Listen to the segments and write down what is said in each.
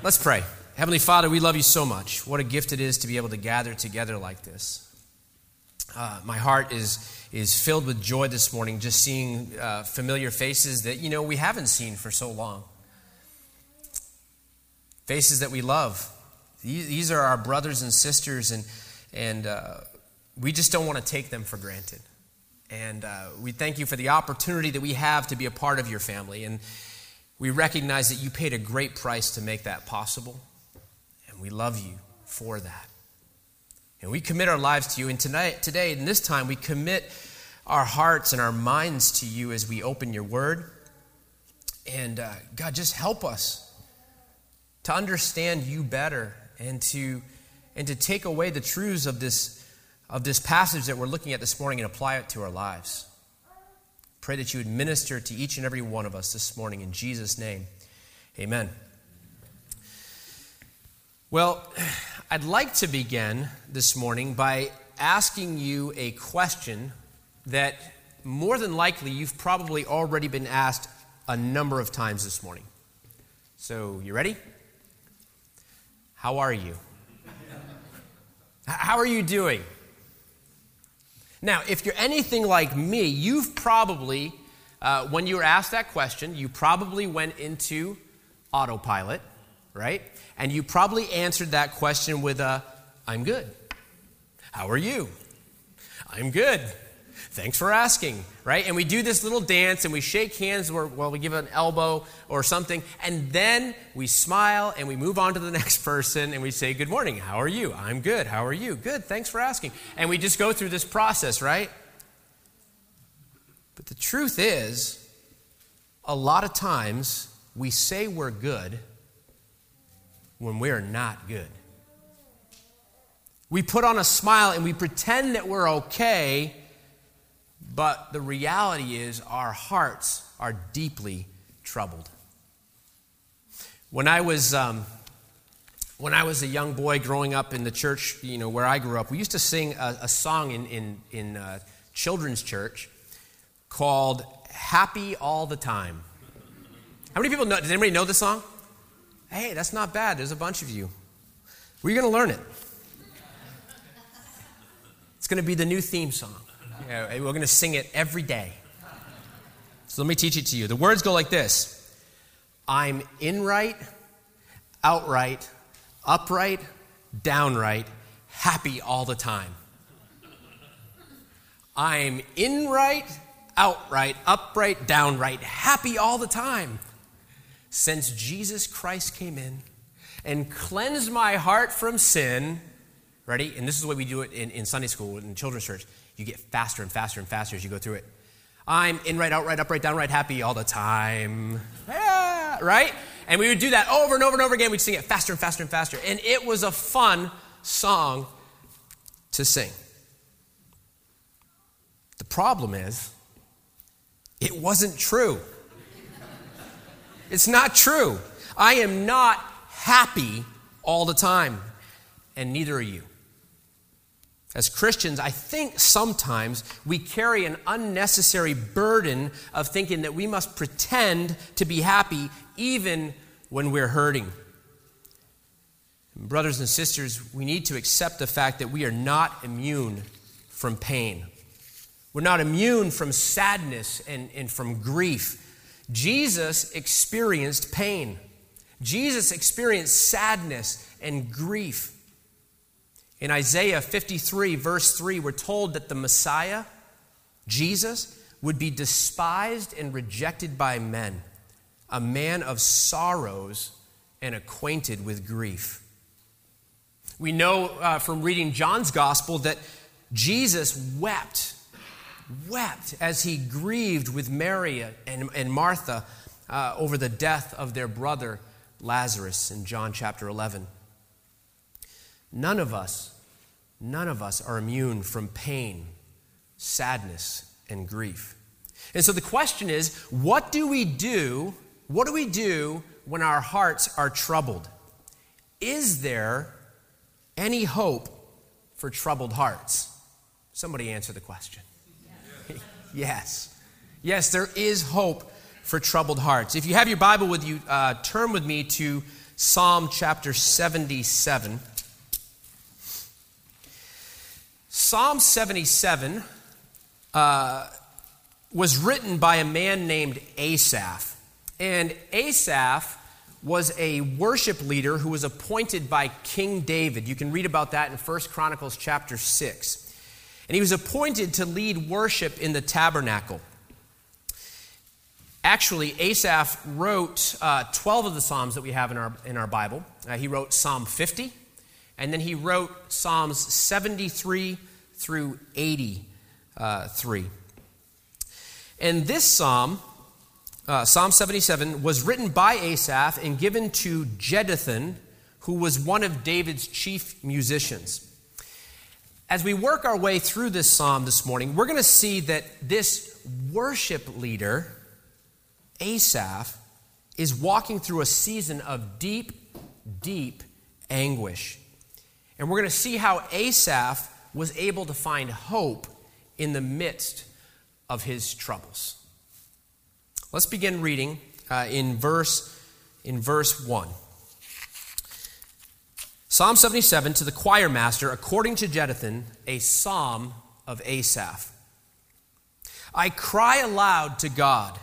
Let's pray. Heavenly Father, we love you so much. What a gift it is to be able to gather together like this. Uh, my heart is, is filled with joy this morning just seeing uh, familiar faces that, you know, we haven't seen for so long. Faces that we love. These, these are our brothers and sisters, and, and uh, we just don't want to take them for granted. And uh, we thank you for the opportunity that we have to be a part of your family. And we recognize that you paid a great price to make that possible, and we love you for that. And we commit our lives to you. And tonight, today, in this time, we commit our hearts and our minds to you as we open your word. And uh, God, just help us to understand you better and to, and to take away the truths of this, of this passage that we're looking at this morning and apply it to our lives. Pray that you would minister to each and every one of us this morning in Jesus' name. Amen. Well, I'd like to begin this morning by asking you a question that more than likely you've probably already been asked a number of times this morning. So, you ready? How are you? How are you doing? Now, if you're anything like me, you've probably, uh, when you were asked that question, you probably went into autopilot, right? And you probably answered that question with a, I'm good. How are you? I'm good. Thanks for asking, right? And we do this little dance and we shake hands or well, we give an elbow or something, and then we smile and we move on to the next person and we say, Good morning, how are you? I'm good. How are you? Good, thanks for asking. And we just go through this process, right? But the truth is, a lot of times we say we're good when we're not good. We put on a smile and we pretend that we're okay but the reality is, our hearts are deeply troubled. When I was. Um, when I was a young boy growing up in the church, you know, where I grew up, we used to sing a, a song in, in, in uh, children's church called Happy All the Time. How many people know? Does anybody know the song? Hey, that's not bad. There's a bunch of you. We're going to learn it? It's going to be the new theme song. We're going to sing it every day. So let me teach it to you. The words go like this I'm in right, outright, upright, downright, happy all the time. I'm in right, outright, upright, downright, happy all the time. Since Jesus Christ came in and cleansed my heart from sin, ready? And this is the way we do it in, in Sunday school, in children's church you get faster and faster and faster as you go through it. I'm in right, out right, upright, downright, happy all the time. Yeah, right? And we would do that over and over and over again. We'd sing it faster and faster and faster. And it was a fun song to sing. The problem is, it wasn't true. It's not true. I am not happy all the time, and neither are you. As Christians, I think sometimes we carry an unnecessary burden of thinking that we must pretend to be happy even when we're hurting. Brothers and sisters, we need to accept the fact that we are not immune from pain. We're not immune from sadness and, and from grief. Jesus experienced pain. Jesus experienced sadness and grief. In Isaiah 53, verse 3, we're told that the Messiah, Jesus, would be despised and rejected by men, a man of sorrows and acquainted with grief. We know uh, from reading John's gospel that Jesus wept, wept as he grieved with Mary and, and Martha uh, over the death of their brother Lazarus in John chapter 11. None of us, none of us are immune from pain, sadness, and grief. And so the question is what do we do? What do we do when our hearts are troubled? Is there any hope for troubled hearts? Somebody answer the question. Yes. yes. There is hope for troubled hearts. If you have your Bible with you, uh, turn with me to Psalm chapter 77. Psalm 77 uh, was written by a man named Asaph. And Asaph was a worship leader who was appointed by King David. You can read about that in 1 Chronicles chapter 6. And he was appointed to lead worship in the tabernacle. Actually, Asaph wrote uh, 12 of the Psalms that we have in our, in our Bible. Uh, he wrote Psalm 50, and then he wrote Psalms 73 through 83. And this psalm, uh, Psalm 77, was written by Asaph and given to Jeduthun, who was one of David's chief musicians. As we work our way through this psalm this morning, we're going to see that this worship leader, Asaph, is walking through a season of deep, deep anguish. And we're going to see how Asaph was able to find hope in the midst of his troubles. Let's begin reading uh, in verse in verse 1. Psalm 77 to the choir master, according to Jeduthun, a psalm of Asaph. I cry aloud to God,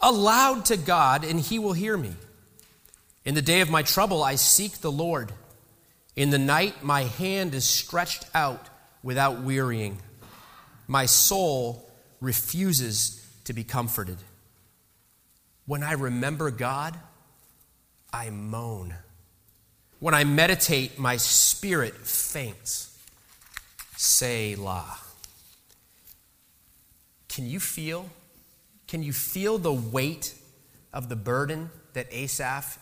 aloud to God, and he will hear me. In the day of my trouble, I seek the Lord. In the night, my hand is stretched out without wearying. My soul refuses to be comforted. When I remember God, I moan. When I meditate, my spirit faints. Selah. Can you feel? Can you feel the weight of the burden that Asaph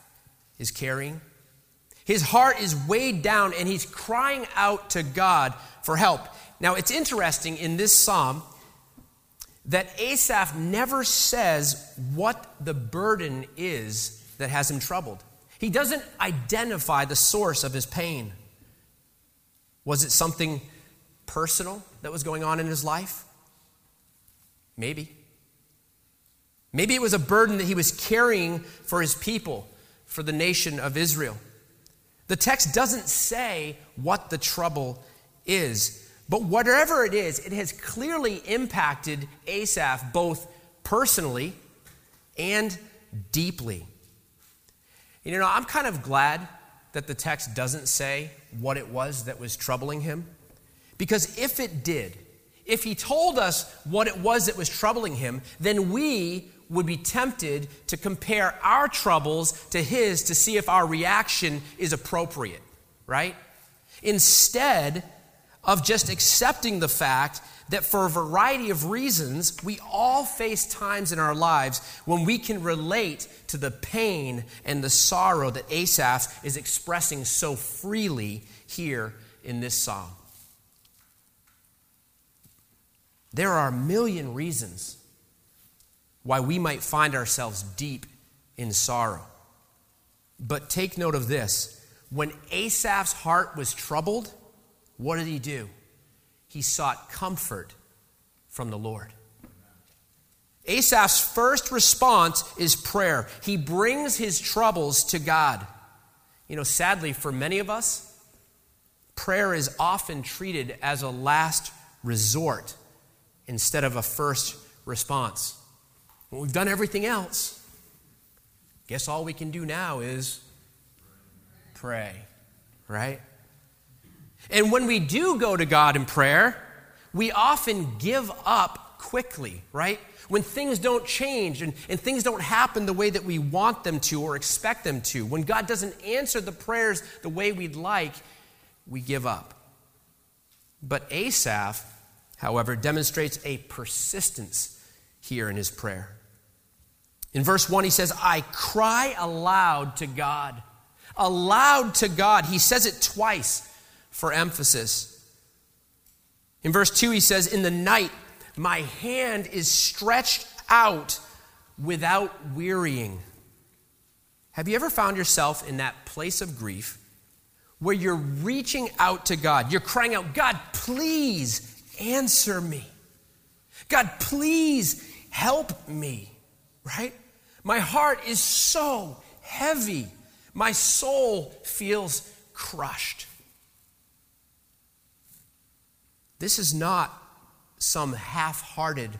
is carrying? His heart is weighed down and he's crying out to God for help. Now, it's interesting in this psalm that Asaph never says what the burden is that has him troubled. He doesn't identify the source of his pain. Was it something personal that was going on in his life? Maybe. Maybe it was a burden that he was carrying for his people, for the nation of Israel. The text doesn't say what the trouble is, but whatever it is, it has clearly impacted Asaph both personally and deeply. You know, I'm kind of glad that the text doesn't say what it was that was troubling him. Because if it did, if he told us what it was that was troubling him, then we would be tempted to compare our troubles to his to see if our reaction is appropriate, right? Instead of just accepting the fact that for a variety of reasons, we all face times in our lives when we can relate to the pain and the sorrow that Asaph is expressing so freely here in this psalm. There are a million reasons why we might find ourselves deep in sorrow. But take note of this when Asaph's heart was troubled, what did he do? he sought comfort from the Lord. Asaph's first response is prayer. He brings his troubles to God. You know, sadly, for many of us, prayer is often treated as a last resort instead of a first response. When we've done everything else, guess all we can do now is pray, right? And when we do go to God in prayer, we often give up quickly, right? When things don't change and, and things don't happen the way that we want them to or expect them to, when God doesn't answer the prayers the way we'd like, we give up. But Asaph, however, demonstrates a persistence here in his prayer. In verse 1, he says, I cry aloud to God. Aloud to God. He says it twice for emphasis. In verse 2, he says, In the night, my hand is stretched out without wearying. Have you ever found yourself in that place of grief where you're reaching out to God? You're crying out, God, please answer me. God, please help me, right? My heart is so heavy. My soul feels crushed. This is not some half hearted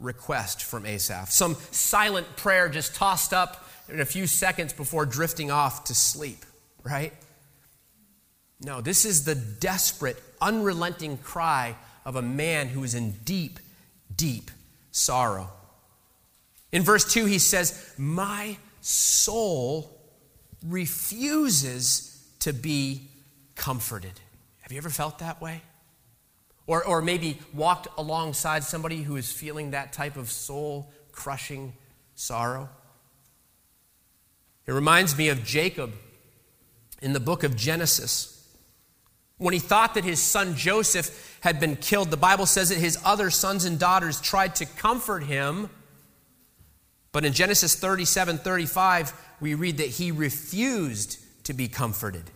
request from Asaph, some silent prayer just tossed up in a few seconds before drifting off to sleep, right? No, this is the desperate, unrelenting cry of a man who is in deep, deep sorrow. In verse 2, he says, My soul refuses to be comforted. Have you ever felt that way? Or, or maybe walked alongside somebody who is feeling that type of soul crushing sorrow? It reminds me of Jacob in the book of Genesis. When he thought that his son Joseph had been killed, the Bible says that his other sons and daughters tried to comfort him. But in Genesis 37 35, we read that he refused to be comforted.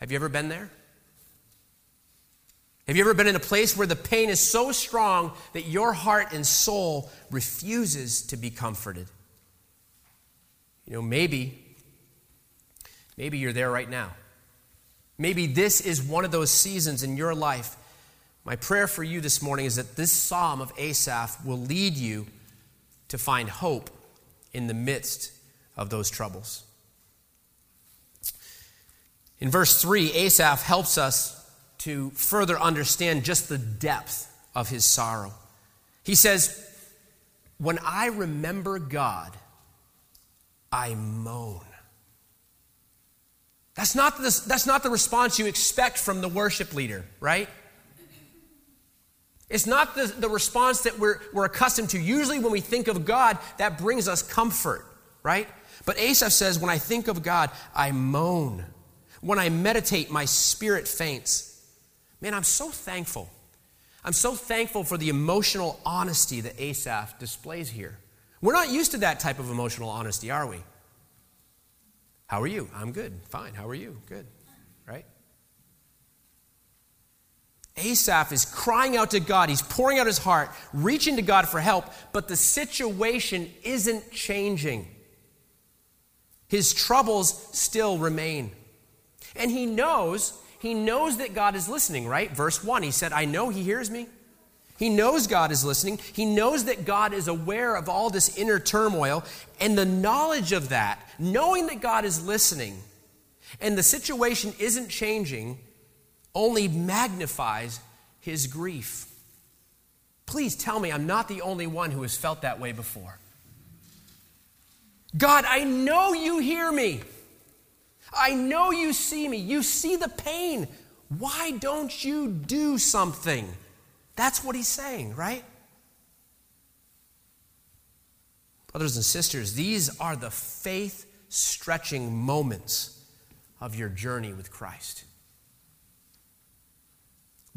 Have you ever been there? Have you ever been in a place where the pain is so strong that your heart and soul refuses to be comforted? You know, maybe, maybe you're there right now. Maybe this is one of those seasons in your life. My prayer for you this morning is that this psalm of Asaph will lead you to find hope in the midst of those troubles. In verse 3, Asaph helps us to further understand just the depth of his sorrow. He says, When I remember God, I moan. That's not, the, that's not the response you expect from the worship leader, right? It's not the, the response that we're, we're accustomed to. Usually, when we think of God, that brings us comfort, right? But Asaph says, When I think of God, I moan. When I meditate, my spirit faints. Man, I'm so thankful. I'm so thankful for the emotional honesty that Asaph displays here. We're not used to that type of emotional honesty, are we? How are you? I'm good. Fine. How are you? Good. Right? Asaph is crying out to God. He's pouring out his heart, reaching to God for help, but the situation isn't changing. His troubles still remain. And he knows, he knows that God is listening, right? Verse 1, he said, I know he hears me. He knows God is listening. He knows that God is aware of all this inner turmoil. And the knowledge of that, knowing that God is listening, and the situation isn't changing, only magnifies his grief. Please tell me I'm not the only one who has felt that way before. God, I know you hear me. I know you see me. You see the pain. Why don't you do something? That's what he's saying, right? Brothers and sisters, these are the faith stretching moments of your journey with Christ.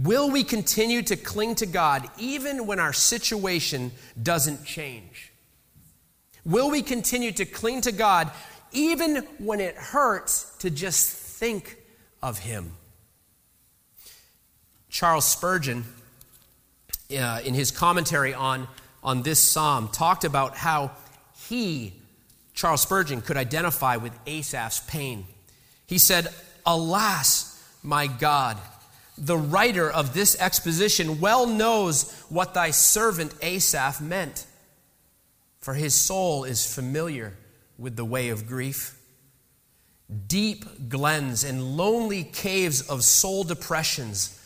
Will we continue to cling to God even when our situation doesn't change? Will we continue to cling to God even when it hurts to just think of Him? Charles Spurgeon uh, in his commentary on, on this psalm, talked about how he, Charles Spurgeon, could identify with Asaph's pain. He said, Alas, my God, the writer of this exposition well knows what thy servant Asaph meant, for his soul is familiar with the way of grief. Deep glens and lonely caves of soul depressions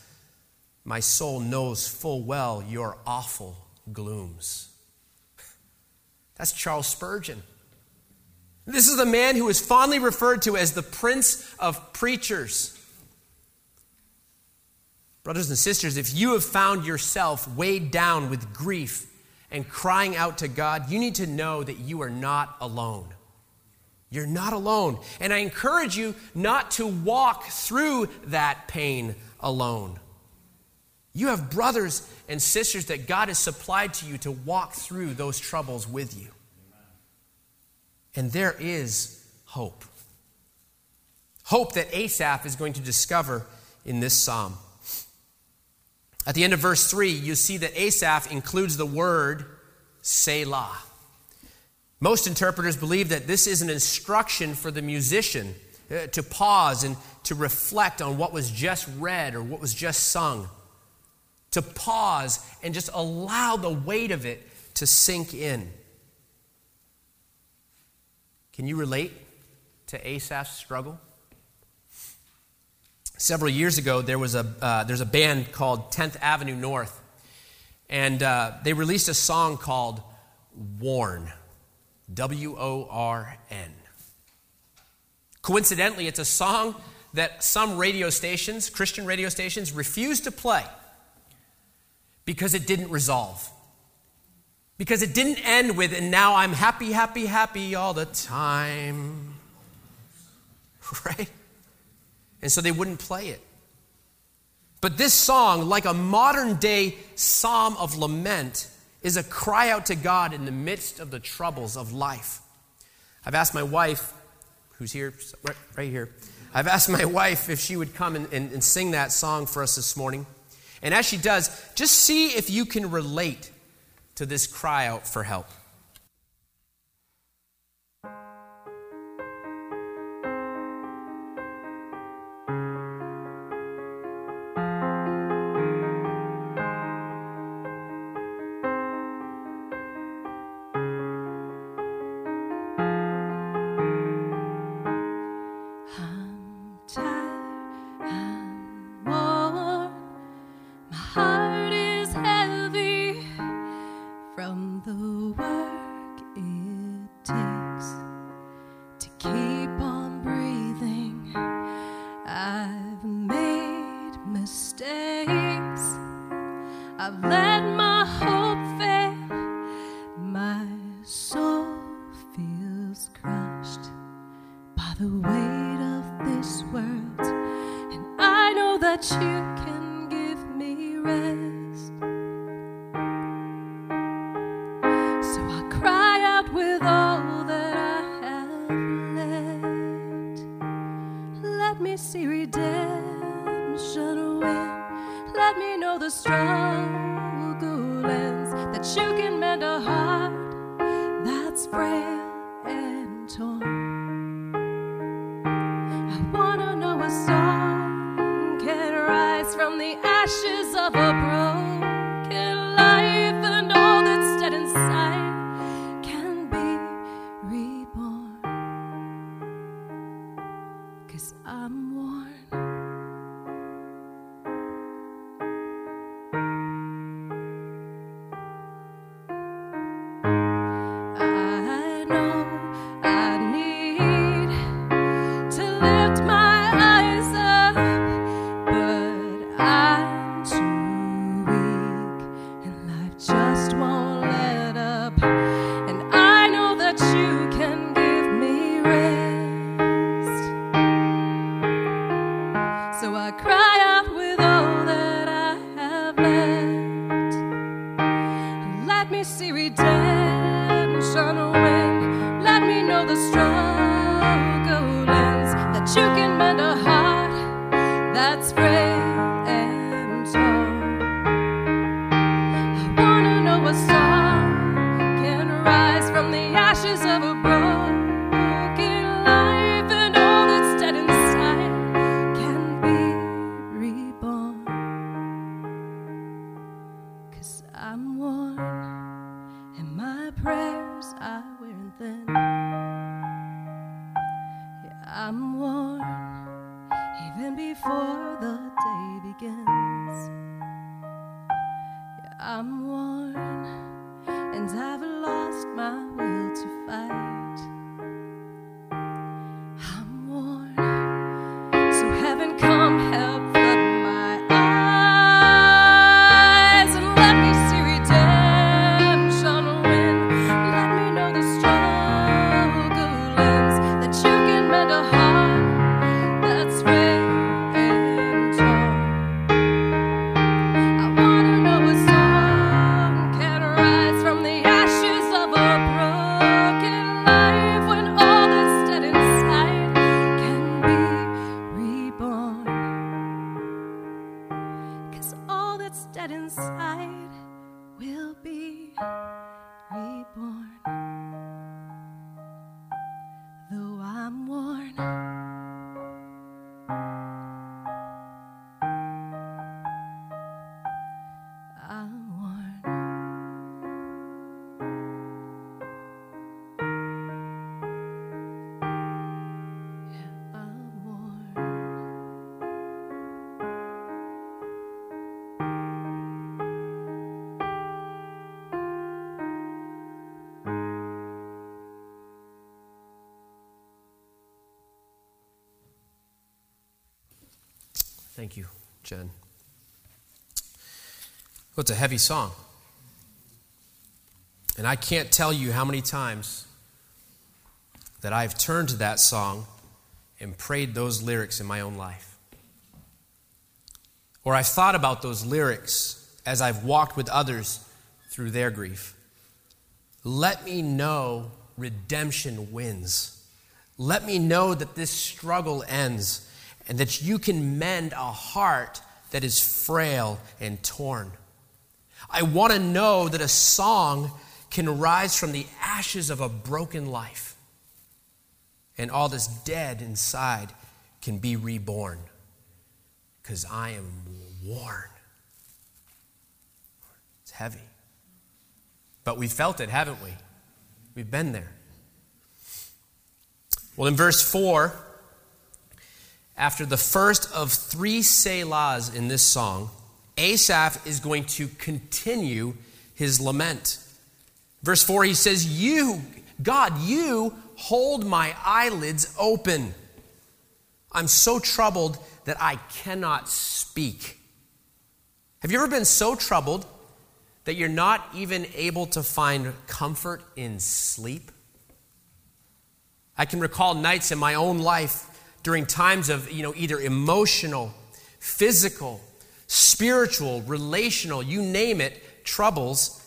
my soul knows full well your awful glooms. That's Charles Spurgeon. This is the man who is fondly referred to as the Prince of Preachers. Brothers and sisters, if you have found yourself weighed down with grief and crying out to God, you need to know that you are not alone. You're not alone. And I encourage you not to walk through that pain alone. You have brothers and sisters that God has supplied to you to walk through those troubles with you. And there is hope. Hope that Asaph is going to discover in this psalm. At the end of verse 3, you see that Asaph includes the word Selah. Most interpreters believe that this is an instruction for the musician uh, to pause and to reflect on what was just read or what was just sung. To pause and just allow the weight of it to sink in. Can you relate to Asaph's struggle? Several years ago, there was a, uh, there's a band called 10th Avenue North, and uh, they released a song called Worn. W O R N. Coincidentally, it's a song that some radio stations, Christian radio stations, refuse to play because it didn't resolve. Because it didn't end with, and now I'm happy, happy, happy all the time. Right? And so they wouldn't play it. But this song, like a modern day psalm of lament, is a cry out to God in the midst of the troubles of life. I've asked my wife, who's here, right, here, I've asked my wife if she would come and, and, and sing that song for us this morning. And as she does, just see if you can relate to this cry out for help. I've let my born. Thank you, Jen. Well, it's a heavy song. And I can't tell you how many times that I've turned to that song and prayed those lyrics in my own life. Or I've thought about those lyrics as I've walked with others through their grief. Let me know redemption wins. Let me know that this struggle ends and that you can mend a heart that is frail and torn. I want to know that a song can rise from the ashes of a broken life and all that's dead inside can be reborn because I am worn. It's heavy. But we felt it, haven't we? We've been there. Well, in verse 4, after the first of three Selahs in this song, Asaph is going to continue his lament. Verse 4, he says, You, God, you hold my eyelids open. I'm so troubled that I cannot speak. Have you ever been so troubled that you're not even able to find comfort in sleep? I can recall nights in my own life during times of, you know, either emotional, physical, spiritual, relational, you name it, troubles,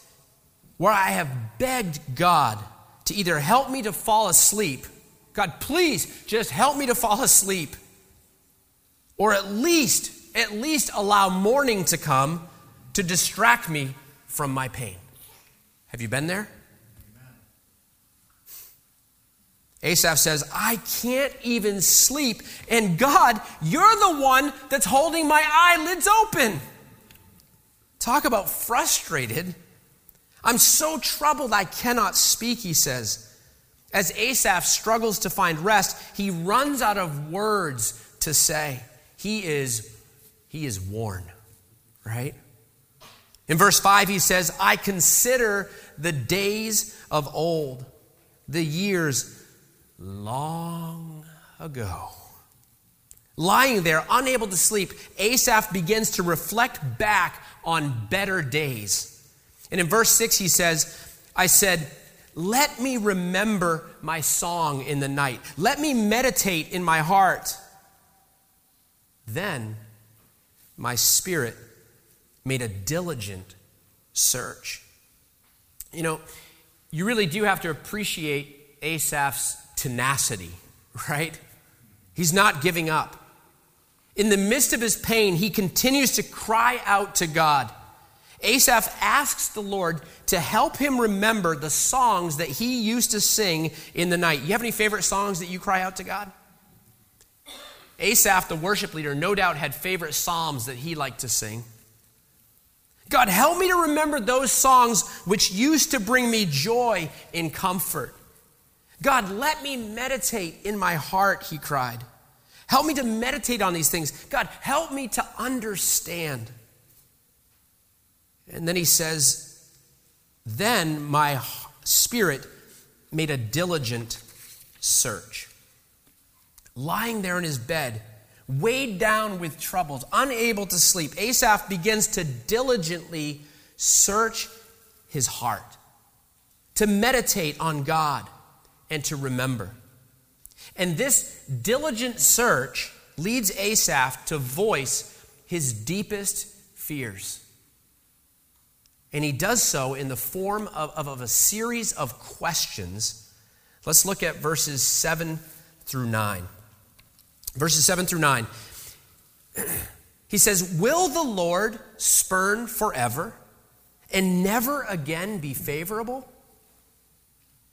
where I have begged God to either help me to fall asleep. God, please just help me to fall asleep. Or at least, at least allow morning to come to distract me from my pain. Have you been there? Asaph says, I can't even sleep. And God, you're the one that's holding my eyelids open. Talk about frustrated. I'm so troubled I cannot speak, he says. As Asaph struggles to find rest, he runs out of words to say. He is he is worn, right? In verse 5 he says, "I consider the days of old, the years long ago. Lying there, unable to sleep, Asaph begins to reflect back on better days. And in verse 6, he says, I said, Let me remember my song in the night. Let me meditate in my heart. Then my spirit made a diligent search. You know, you really do have to appreciate Asaph's tenacity, right? He's not giving up. In the midst of his pain, he continues to cry out to God. Asaph asks the Lord to help him remember the songs that he used to sing in the night. You have any favorite songs that you cry out to God? Asaph, the worship leader, no doubt had favorite psalms that he liked to sing. God, help me to remember those songs which used to bring me joy and comfort. God, let me meditate in my heart, he cried. Help me to meditate on these things. God, help me to understand. And then he says, Then my spirit made a diligent search. Lying there in his bed, weighed down with troubles, unable to sleep, Asaph begins to diligently search his heart, to meditate on God and to remember. And this diligent search leads Asaph to voice his deepest fears. And he does so in the form of, of, of, a series of questions. Let's look at verses 7 through 9. Verses 7 through 9. He says, Will the Lord spurn forever and never again be favorable?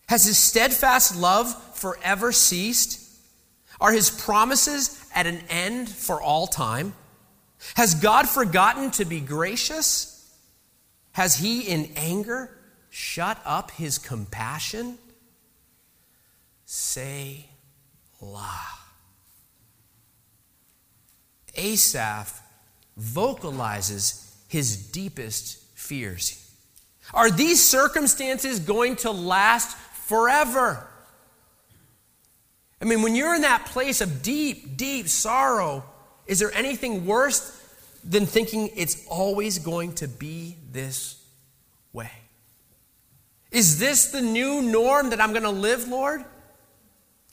Has his steadfast love forever ceased? Are his promises at an end for all time? Has God forgotten to be gracious? Has he in anger shut up his compassion? Say la. Asaph vocalizes his deepest fears. Are these circumstances going to last forever. I mean, when you're in that place of deep, deep sorrow Is there anything worse than thinking it's always going to be this way? Is this the new norm that I'm going to live, Lord?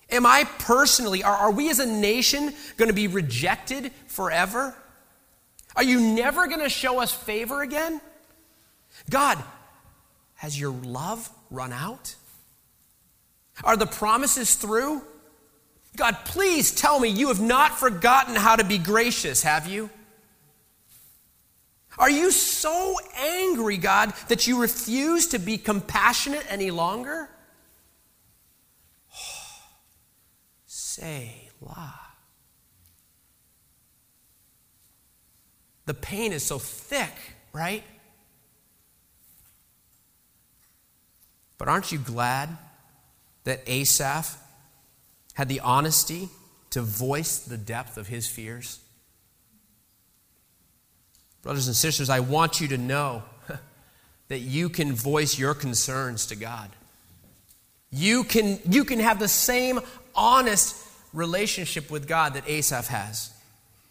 Am I personally, are, are we as a nation going to be rejected forever? Are you never going to show us favor again? God, has your love run out? Are the promises through? God, please tell me you have not forgotten how to be gracious, have you? Are you so angry, God, that you refuse to be compassionate any longer? Say la. The pain is so thick, right? But aren't you glad that Asaph had the honesty to voice the depth of his fears? Brothers and sisters, I want you to know that you can voice your concerns to God. You can, you can have the same honest relationship with God that Asaph has.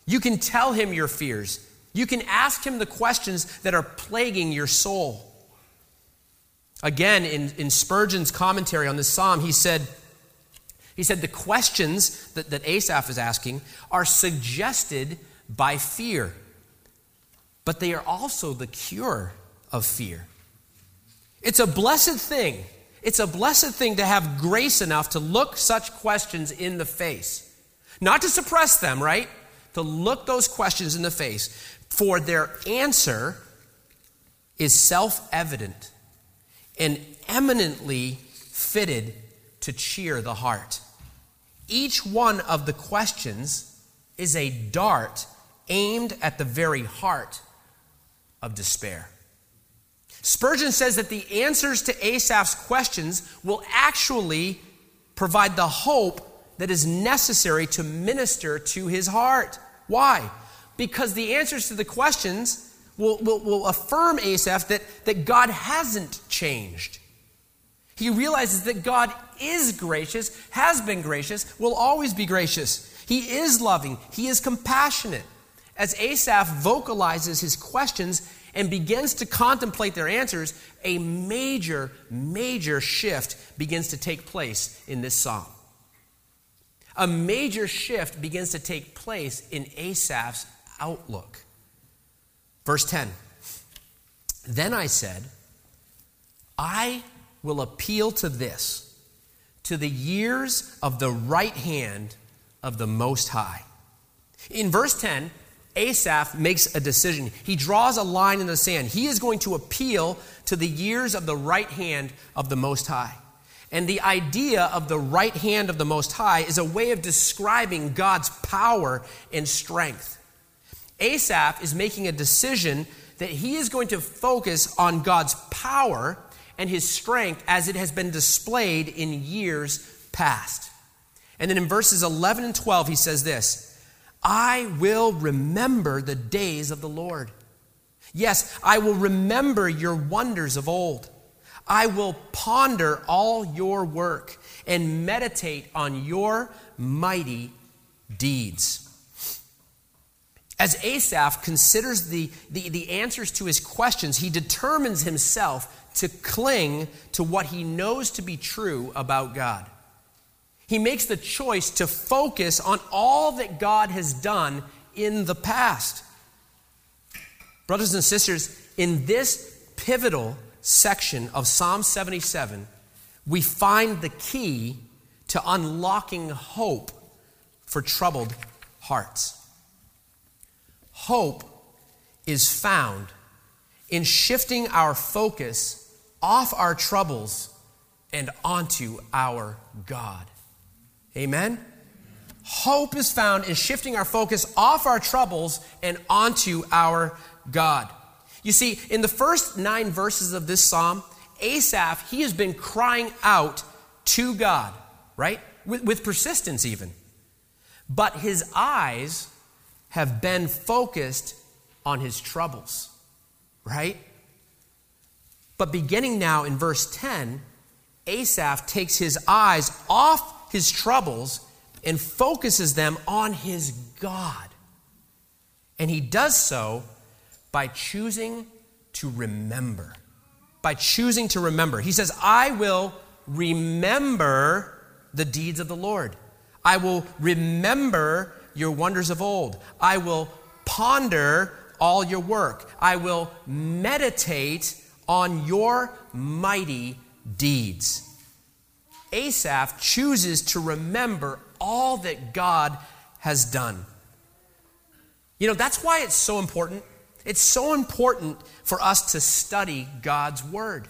You can tell him your fears. You can ask him the questions that are plaguing your soul. Again, in, in Spurgeon's commentary on this psalm, he said, he said the questions that, that Asaph is asking are suggested by fear, but they are also the cure of fear. It's a blessed thing. It's a blessed thing to have grace enough to look such questions in the face. Not to suppress them, right? To look those questions in the face. For their answer is self evident and eminently fitted to cheer the heart. Each one of the questions is a dart aimed at the very heart of despair. Spurgeon says that the answers to Asaph's questions will actually provide the hope that is necessary to minister to his heart. Why? Because the answers to the questions will, will, will affirm Asaph that, that God hasn't changed. He realizes that God is gracious, has been gracious, will always be gracious. He is loving, He is compassionate. As Asaph vocalizes his questions and begins to contemplate their answers, a major, major shift begins to take place in this psalm. A major shift begins to take place in Asaph's outlook. Verse 10 Then I said, I will appeal to this, to the years of the right hand of the Most High. In verse 10, Asaph makes a decision. He draws a line in the sand. He is going to appeal to the years of the right hand of the Most High. And the idea of the right hand of the Most High is a way of describing God's power and strength. Asaph is making a decision that he is going to focus on God's power and his strength as it has been displayed in years past. And then in verses 11 and 12, he says this I will remember the days of the Lord. Yes, I will remember your wonders of old. I will ponder all your work and meditate on your mighty deeds. As Asaph considers the, the, the, answers to his questions, he determines himself to cling to what he knows to be true about God. He makes the choice to focus on all that God has done in the past. Brothers and sisters, in this pivotal section of Psalm 77, we find the key to unlocking hope for troubled hearts. Hope is found in shifting our focus off our troubles and onto our God. Amen? Hope is found in shifting our focus off our troubles and onto our God. You see, in the first nine verses of this psalm, Asaph, he has been crying out to God, right? With, with persistence, even. But his eyes have been focused on his troubles, right? But beginning now in verse 10, Asaph takes his eyes off his troubles and focuses them on his God. And he does so by choosing to remember. By choosing to remember. He says, I will remember the deeds of the Lord. I will remember your wonders of old. I will ponder all your work. I will meditate on your mighty deeds. Asaph chooses to remember all that God has done. You know, that's why it's so important. It's so important for us to study God's Word.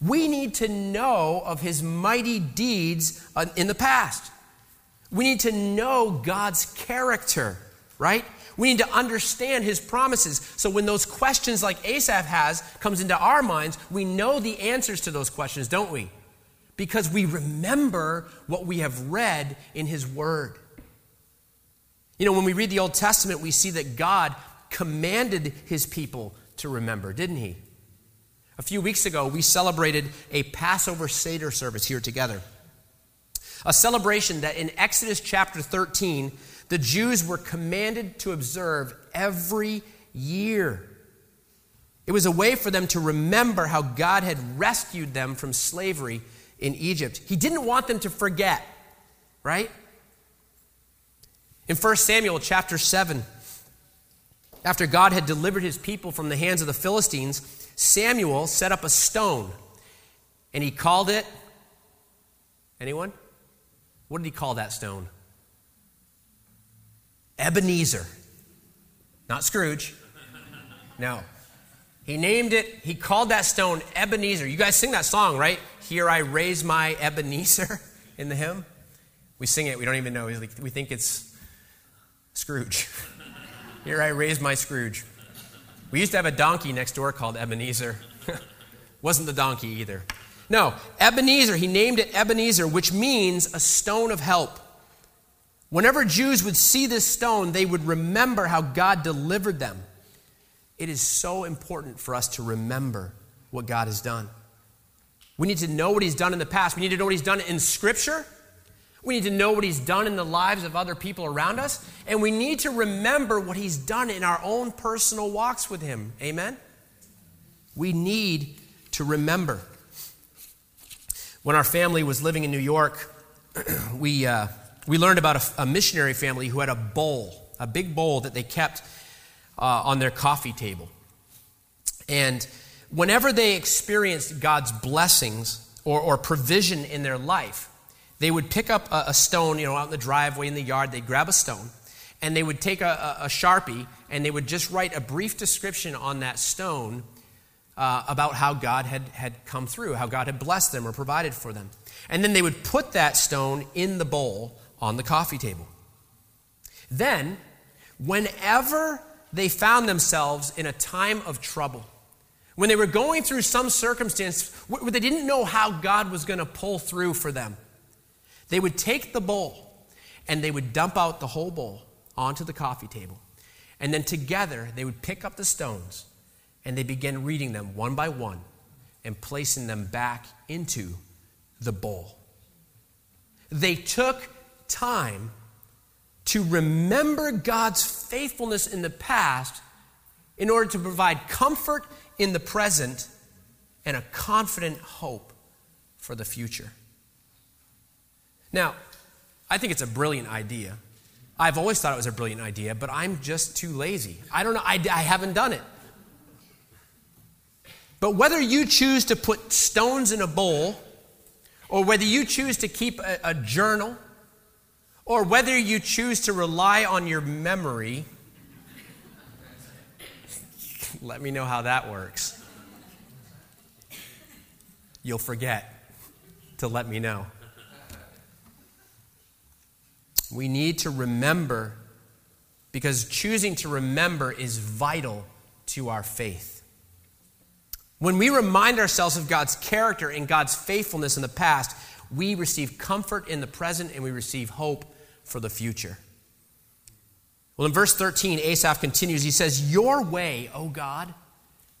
We need to know of His mighty deeds uh, in the past. We need to know God's character, right? We need to understand his promises. So when those questions like Asaph has comes into our minds, we know the answers to those questions, don't we? Because we remember what we have read in his word. You know, when we read the Old Testament, we see that God commanded his people to remember, didn't he? A few weeks ago, we celebrated a Passover Seder service here together. A celebration that in Exodus chapter 13 the Jews were commanded to observe every year. It was a way for them to remember how God had rescued them from slavery in Egypt. He didn't want them to forget, right? In 1 Samuel chapter 7, after God had delivered his people from the hands of the Philistines, Samuel set up a stone and he called it anyone? What did he call that stone? Ebenezer. Not Scrooge. No. He named it, he called that stone Ebenezer. You guys sing that song, right? Here I raise my Ebenezer in the hymn. We sing it, we don't even know. We think it's Scrooge. Here I raise my Scrooge. We used to have a donkey next door called Ebenezer. Wasn't the donkey either. No, Ebenezer, he named it Ebenezer, which means a stone of help. Whenever Jews would see this stone, they would remember how God delivered them. It is so important for us to remember what God has done. We need to know what He's done in the past. We need to know what He's done in Scripture. We need to know what He's done in the lives of other people around us. And we need to remember what He's done in our own personal walks with Him. Amen? We need to remember. When our family was living in New York, we. Uh, we learned about a, a, missionary family who had a bowl, a big bowl that they kept uh, on their coffee table. And whenever they experienced God's blessings or, or provision in their life, they would pick up a, a, stone, you know, out in the driveway, in the yard, they'd grab a stone, and they would take a, a Sharpie and they would just write a brief description on that stone uh, about how God had, had come through, how God had blessed them or provided for them. And then they would put that stone in the bowl on the coffee table. Then, whenever they found themselves in a time of trouble, when they were going through some circumstance where they didn't know how God was going to pull through for them, they would take the bowl and they would dump out the whole bowl onto the coffee table. And then together they would pick up the stones and they begin reading them one by one and placing them back into the bowl. They took time to remember God's faithfulness in the past in order to provide comfort in the present and a confident hope for the future. Now, I think it's a brilliant idea. I've always thought it was a brilliant idea, but I'm just too lazy. I don't know, I, I haven't done it. But whether you choose to put stones in a bowl, or whether you choose to keep a, a journal, or whether you choose to rely on your memory, let me know how that works. You'll forget to let me know. We need to remember because choosing to remember is vital to our faith. When we remind ourselves of God's character and God's faithfulness in the past, we receive comfort in the present and we receive hope for the future. Well, in verse 13, Asaph continues. He says, Your way, O God,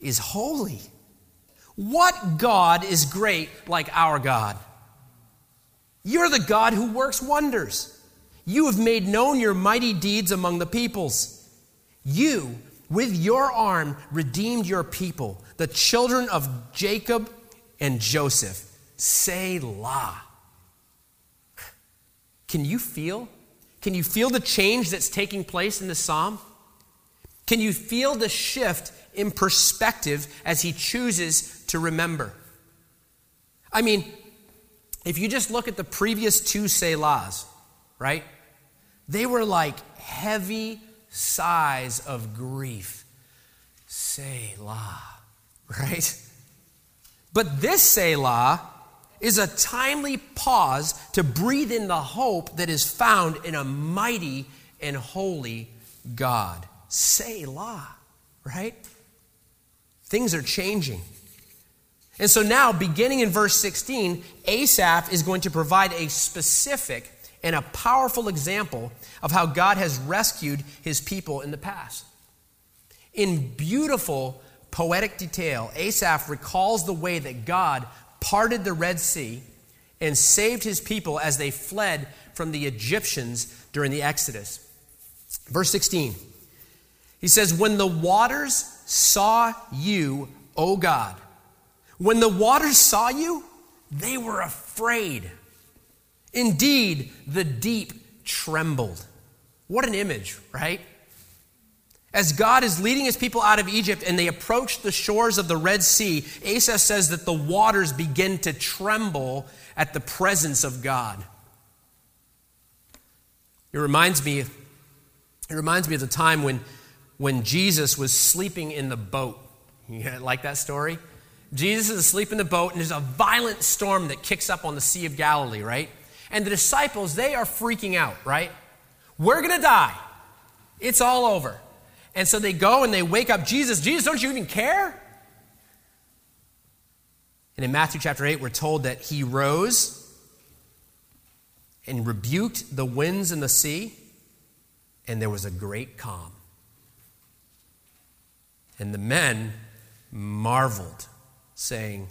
is holy. What God is great like our God? You're the God who works wonders. You have made known your mighty deeds among the peoples. You, with your arm, redeemed your people, the children of Jacob and Joseph. Selah. Can you feel? Can you feel the change that's taking place in the psalm? Can you feel the shift in perspective as he chooses to remember? I mean, if you just look at the previous two Selahs, right? They were like heavy sighs of grief. Selah, right? But this Selah is a timely pause to breathe in the hope that is found in a mighty and holy God. Selah, right? Things are changing. And so now, beginning in verse 16, Asaph is going to provide a specific and a powerful example of how God has rescued his people in the past. In beautiful poetic detail, Asaph recalls the way that God parted the Red Sea and saved his people as they fled from the Egyptians during the Exodus. Verse 16, he says, When the waters saw you, O God, when the waters saw you, they were afraid. Indeed, the deep trembled. What an image, right? As God is leading his people out of Egypt and they approach the shores of the Red Sea, Asaph says that the waters begin to tremble at the presence of God. It reminds me, it reminds me of the time when, when Jesus was sleeping in the boat. You like that story? Jesus is asleep in the boat, and there's a violent storm that kicks up on the Sea of Galilee, right? And the disciples, they are freaking out, right? We're going to die. It's all over. And so they go and they wake up Jesus. Jesus, don't you even care? And in Matthew chapter 8, we're told that he rose and rebuked the winds and the sea, and there was a great calm. And the men marveled, saying,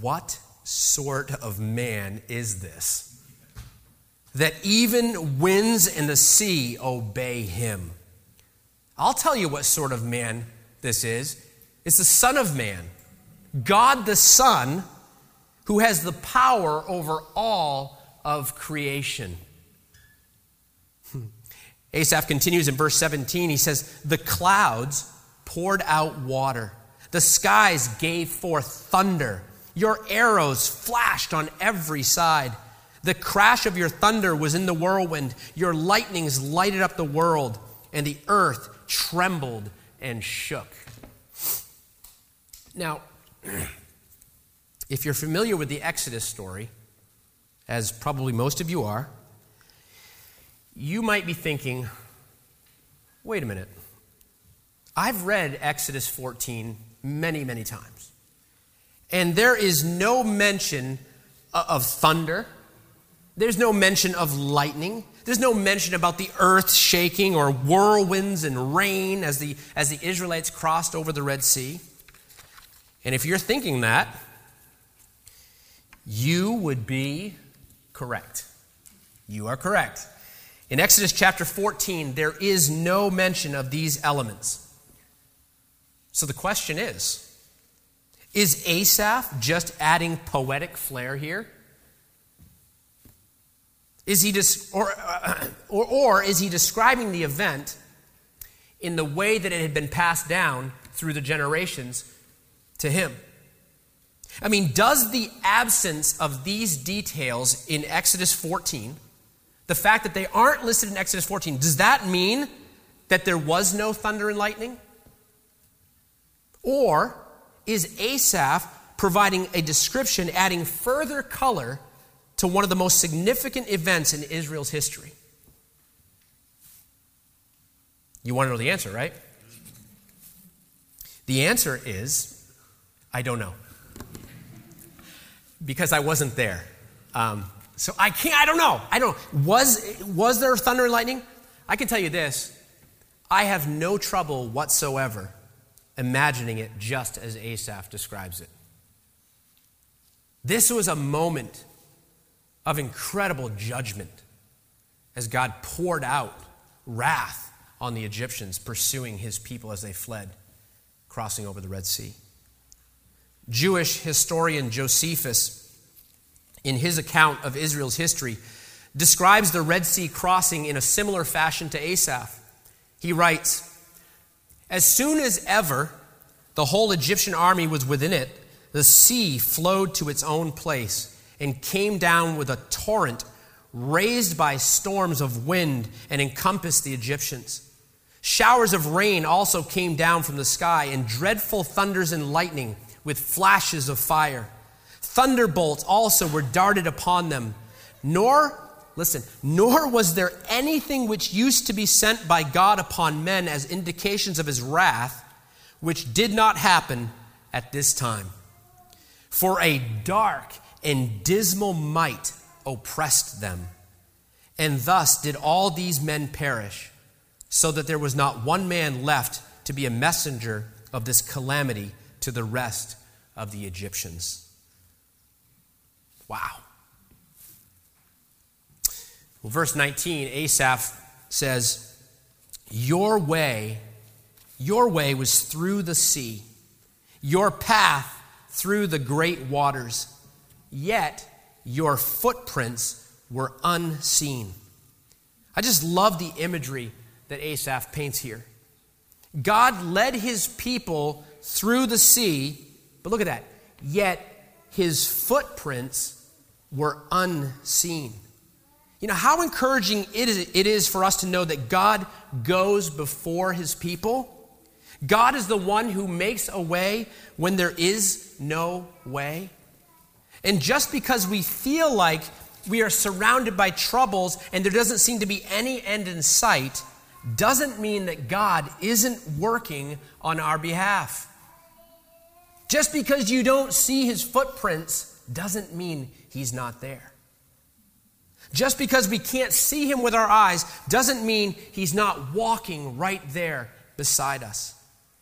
What sort of man is this? That even winds and the sea obey him. I'll tell you what sort of man this is. It's the Son of Man, God the Son, who has the power over all of creation. Hmm. Asaph continues in verse 17. He says, The clouds poured out water, the skies gave forth thunder, your arrows flashed on every side. The crash of your thunder was in the whirlwind, your lightnings lighted up the world, and the earth trembled and shook. Now, if you're familiar with the Exodus story, as probably most of you are, you might be thinking, wait a minute. I've read Exodus 14 many, many times. And there is no mention of thunder. There's no mention of lightning. There's no mention about the earth shaking or whirlwinds and rain as the, as the Israelites crossed over the Red Sea. And if you're thinking that, you would be correct. You are correct. In Exodus chapter 14, there is no mention of these elements. So the question is Is Asaph just adding poetic flair here? Is he dis- or, uh, or, or is he describing the event in the way that it had been passed down through the generations to him? I mean, does the absence of these details in Exodus 14, the fact that they aren't listed in Exodus 14, does that mean that there was no thunder and lightning? Or is Asaph providing a description, adding further color to one of the most significant events in Israel's history? You want to know the answer, right? The answer is I don't know. Because I wasn't there. Um, so I can't, I don't know. I don't know. Was, was there thunder and lightning? I can tell you this I have no trouble whatsoever imagining it just as Asaph describes it. This was a moment of incredible judgment as God poured out wrath on the Egyptians pursuing his people as they fled, crossing over the Red Sea. Jewish historian Josephus, in his account of Israel's history, describes the Red Sea crossing in a similar fashion to Asaph. He writes, As soon as ever the whole Egyptian army was within it, the sea flowed to its own place and came down with a torrent raised by storms of wind and encompassed the Egyptians. Showers of rain also came down from the sky, and dreadful thunders and lightning with flashes of fire. Thunderbolts also were darted upon them. Nor, listen, nor was there anything which used to be sent by God upon men as indications of his wrath, which did not happen at this time. For a dark and dismal might oppressed them. And thus did all these men perish, so that there was not one man left to be a messenger of this calamity to the rest of the Egyptians. Wow. Well, verse 19, Asaph says, Your way, your way was through the sea, your path through the great waters, yet your footprints were unseen. I just love the imagery that Asaph paints here. God led his people through the sea, but look at that. Yet his footprints were unseen. You know how encouraging it is, it is for us to know that God goes before his people. God is the one who makes a way when there is no way. And just because we feel like we are surrounded by troubles and there doesn't seem to be any end in sight, doesn't mean that God isn't working on our behalf. Just because you don't see his footprints doesn't mean he's not there. Just because we can't see him with our eyes doesn't mean he's not walking right there beside us.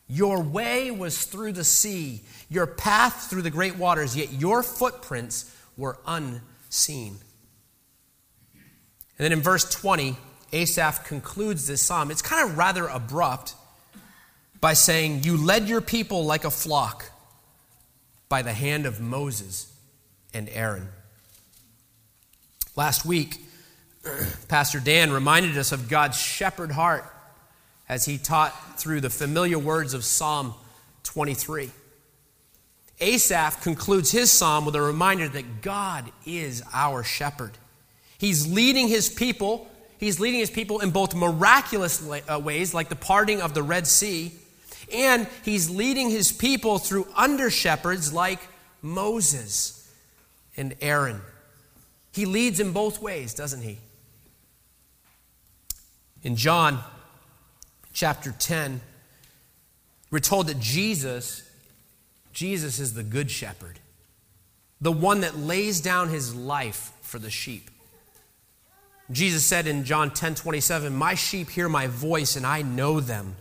Your way was through the sea, your path through the great waters, yet your footprints were unseen. And then in verse 20, Asaph concludes this psalm. It's kind of rather abrupt by saying, You led your people like a flock by the hand of Moses and Aaron. Last week, Pastor Dan reminded us of God's shepherd heart as he taught through the familiar words of Psalm 23. Asaph concludes his psalm with a reminder that God is our shepherd. He's leading his people. He's leading his people in both miraculous uh, ways, like the parting of the Red Sea, and he's leading his people through under shepherds like Moses and Aaron. He leads in both ways, doesn't he? In John chapter 10, we're told that Jesus, Jesus is the good shepherd, the one that lays down his life for the sheep. Jesus said in John 10 27, My sheep hear my voice, and I know them,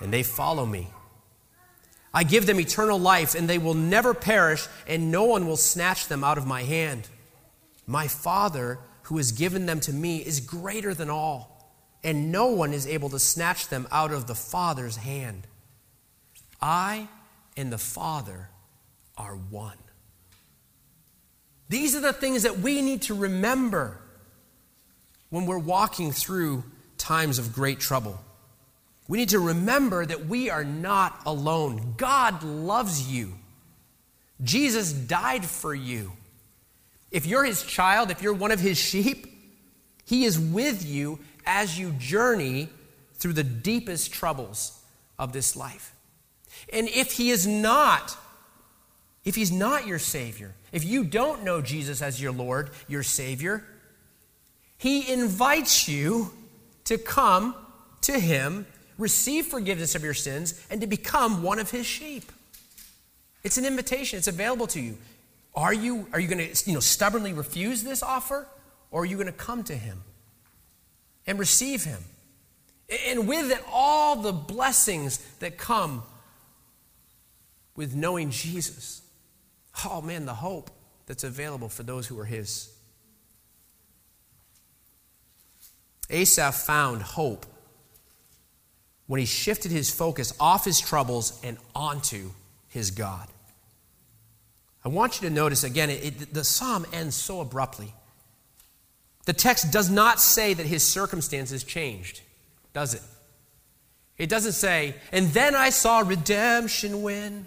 and they follow me. I give them eternal life, and they will never perish, and no one will snatch them out of my hand. My Father, who has given them to me, is greater than all and no one is able to snatch them out of the Father's hand. I and the Father are one. These are the things that we need to remember when we're walking through times of great trouble. We need to remember that we are not alone. God loves you. Jesus died for you. If you're his child, if you're one of his sheep, he is with you as you journey through the deepest troubles of this life. And if he is not, if he's not your Savior, if you don't know Jesus as your Lord, your Savior, he invites you to come to him, receive forgiveness of your sins, and to become one of his sheep. It's an invitation, it's available to you. Are you, are you going to you know, stubbornly refuse this offer, or are you going to come to him? and receive Him. And with it, all the blessings that come with knowing Jesus. Oh man, the hope that's available for those who are His. Asaph found hope when he shifted his focus off his troubles and onto his God. I want you to notice again, it, it, the psalm ends so abruptly. The text does not say that his circumstances changed, does it? It doesn't say, and then I saw redemption win.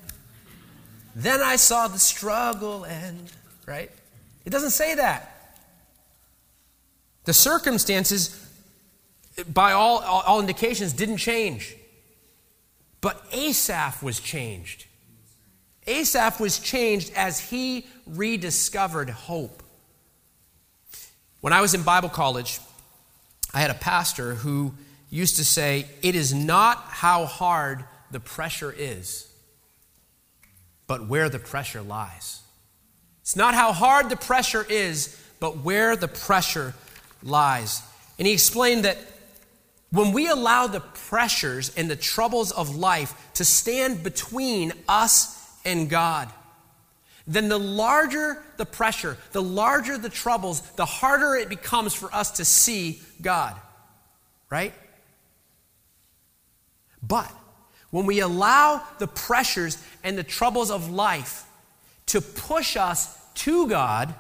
Then I saw the struggle end, right? It doesn't say that. The circumstances, by all, all indications, didn't change. But Asaph was changed. Asaph was changed as he rediscovered hope. When I was in Bible college, I had a pastor who used to say, It is not how hard the pressure is, but where the pressure lies. It's not how hard the pressure is, but where the pressure lies. And he explained that when we allow the pressures and the troubles of life to stand between us and God, then the larger the pressure, the larger the troubles, the harder it becomes for us to see God. Right? But when we allow the pressures and the troubles of life to push us to God,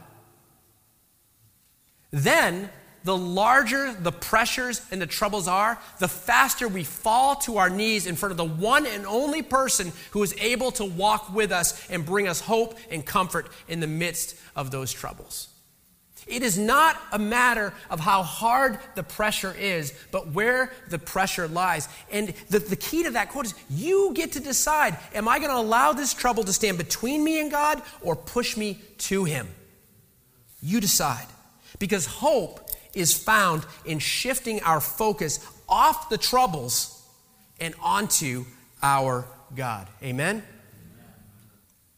then the larger the pressures and the troubles are, the faster we fall to our knees in front of the one and only person who is able to walk with us and bring us hope and comfort in the midst of those troubles. It is not a matter of how hard the pressure is, but where the pressure lies. And the, the key to that quote is you get to decide am I going to allow this trouble to stand between me and God or push me to Him? You decide. Because hope is found in shifting our focus off the troubles and onto our God. Amen?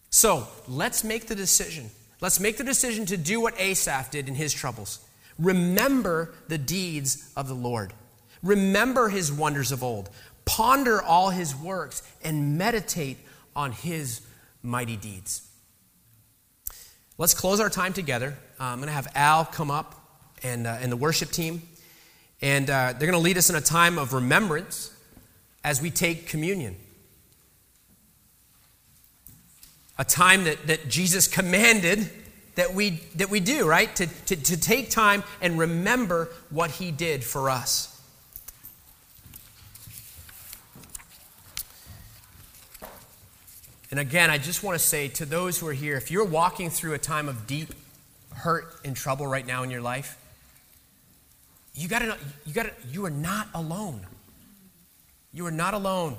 So let's make the decision. Let's make the decision to do what Asaph did in his troubles. Remember the deeds of the Lord. Remember his wonders of old. Ponder all his works and meditate on his mighty deeds. Let's close our time together. Uh, I'm going to have Al come up and, uh, and the worship team. And uh, they're going to lead us in a time of remembrance as we take communion. A time that, that Jesus commanded that we, that we do, right? To, to, to take time and remember what he did for us. And again, I just want to say to those who are here if you're walking through a time of deep hurt and trouble right now in your life, you got to you got to you are not alone. You are not alone.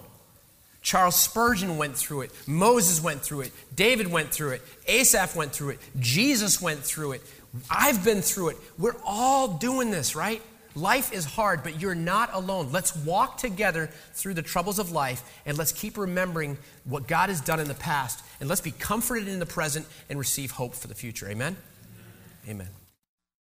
Charles Spurgeon went through it. Moses went through it. David went through it. Asaph went through it. Jesus went through it. I've been through it. We're all doing this, right? Life is hard, but you're not alone. Let's walk together through the troubles of life and let's keep remembering what God has done in the past and let's be comforted in the present and receive hope for the future. Amen? Amen.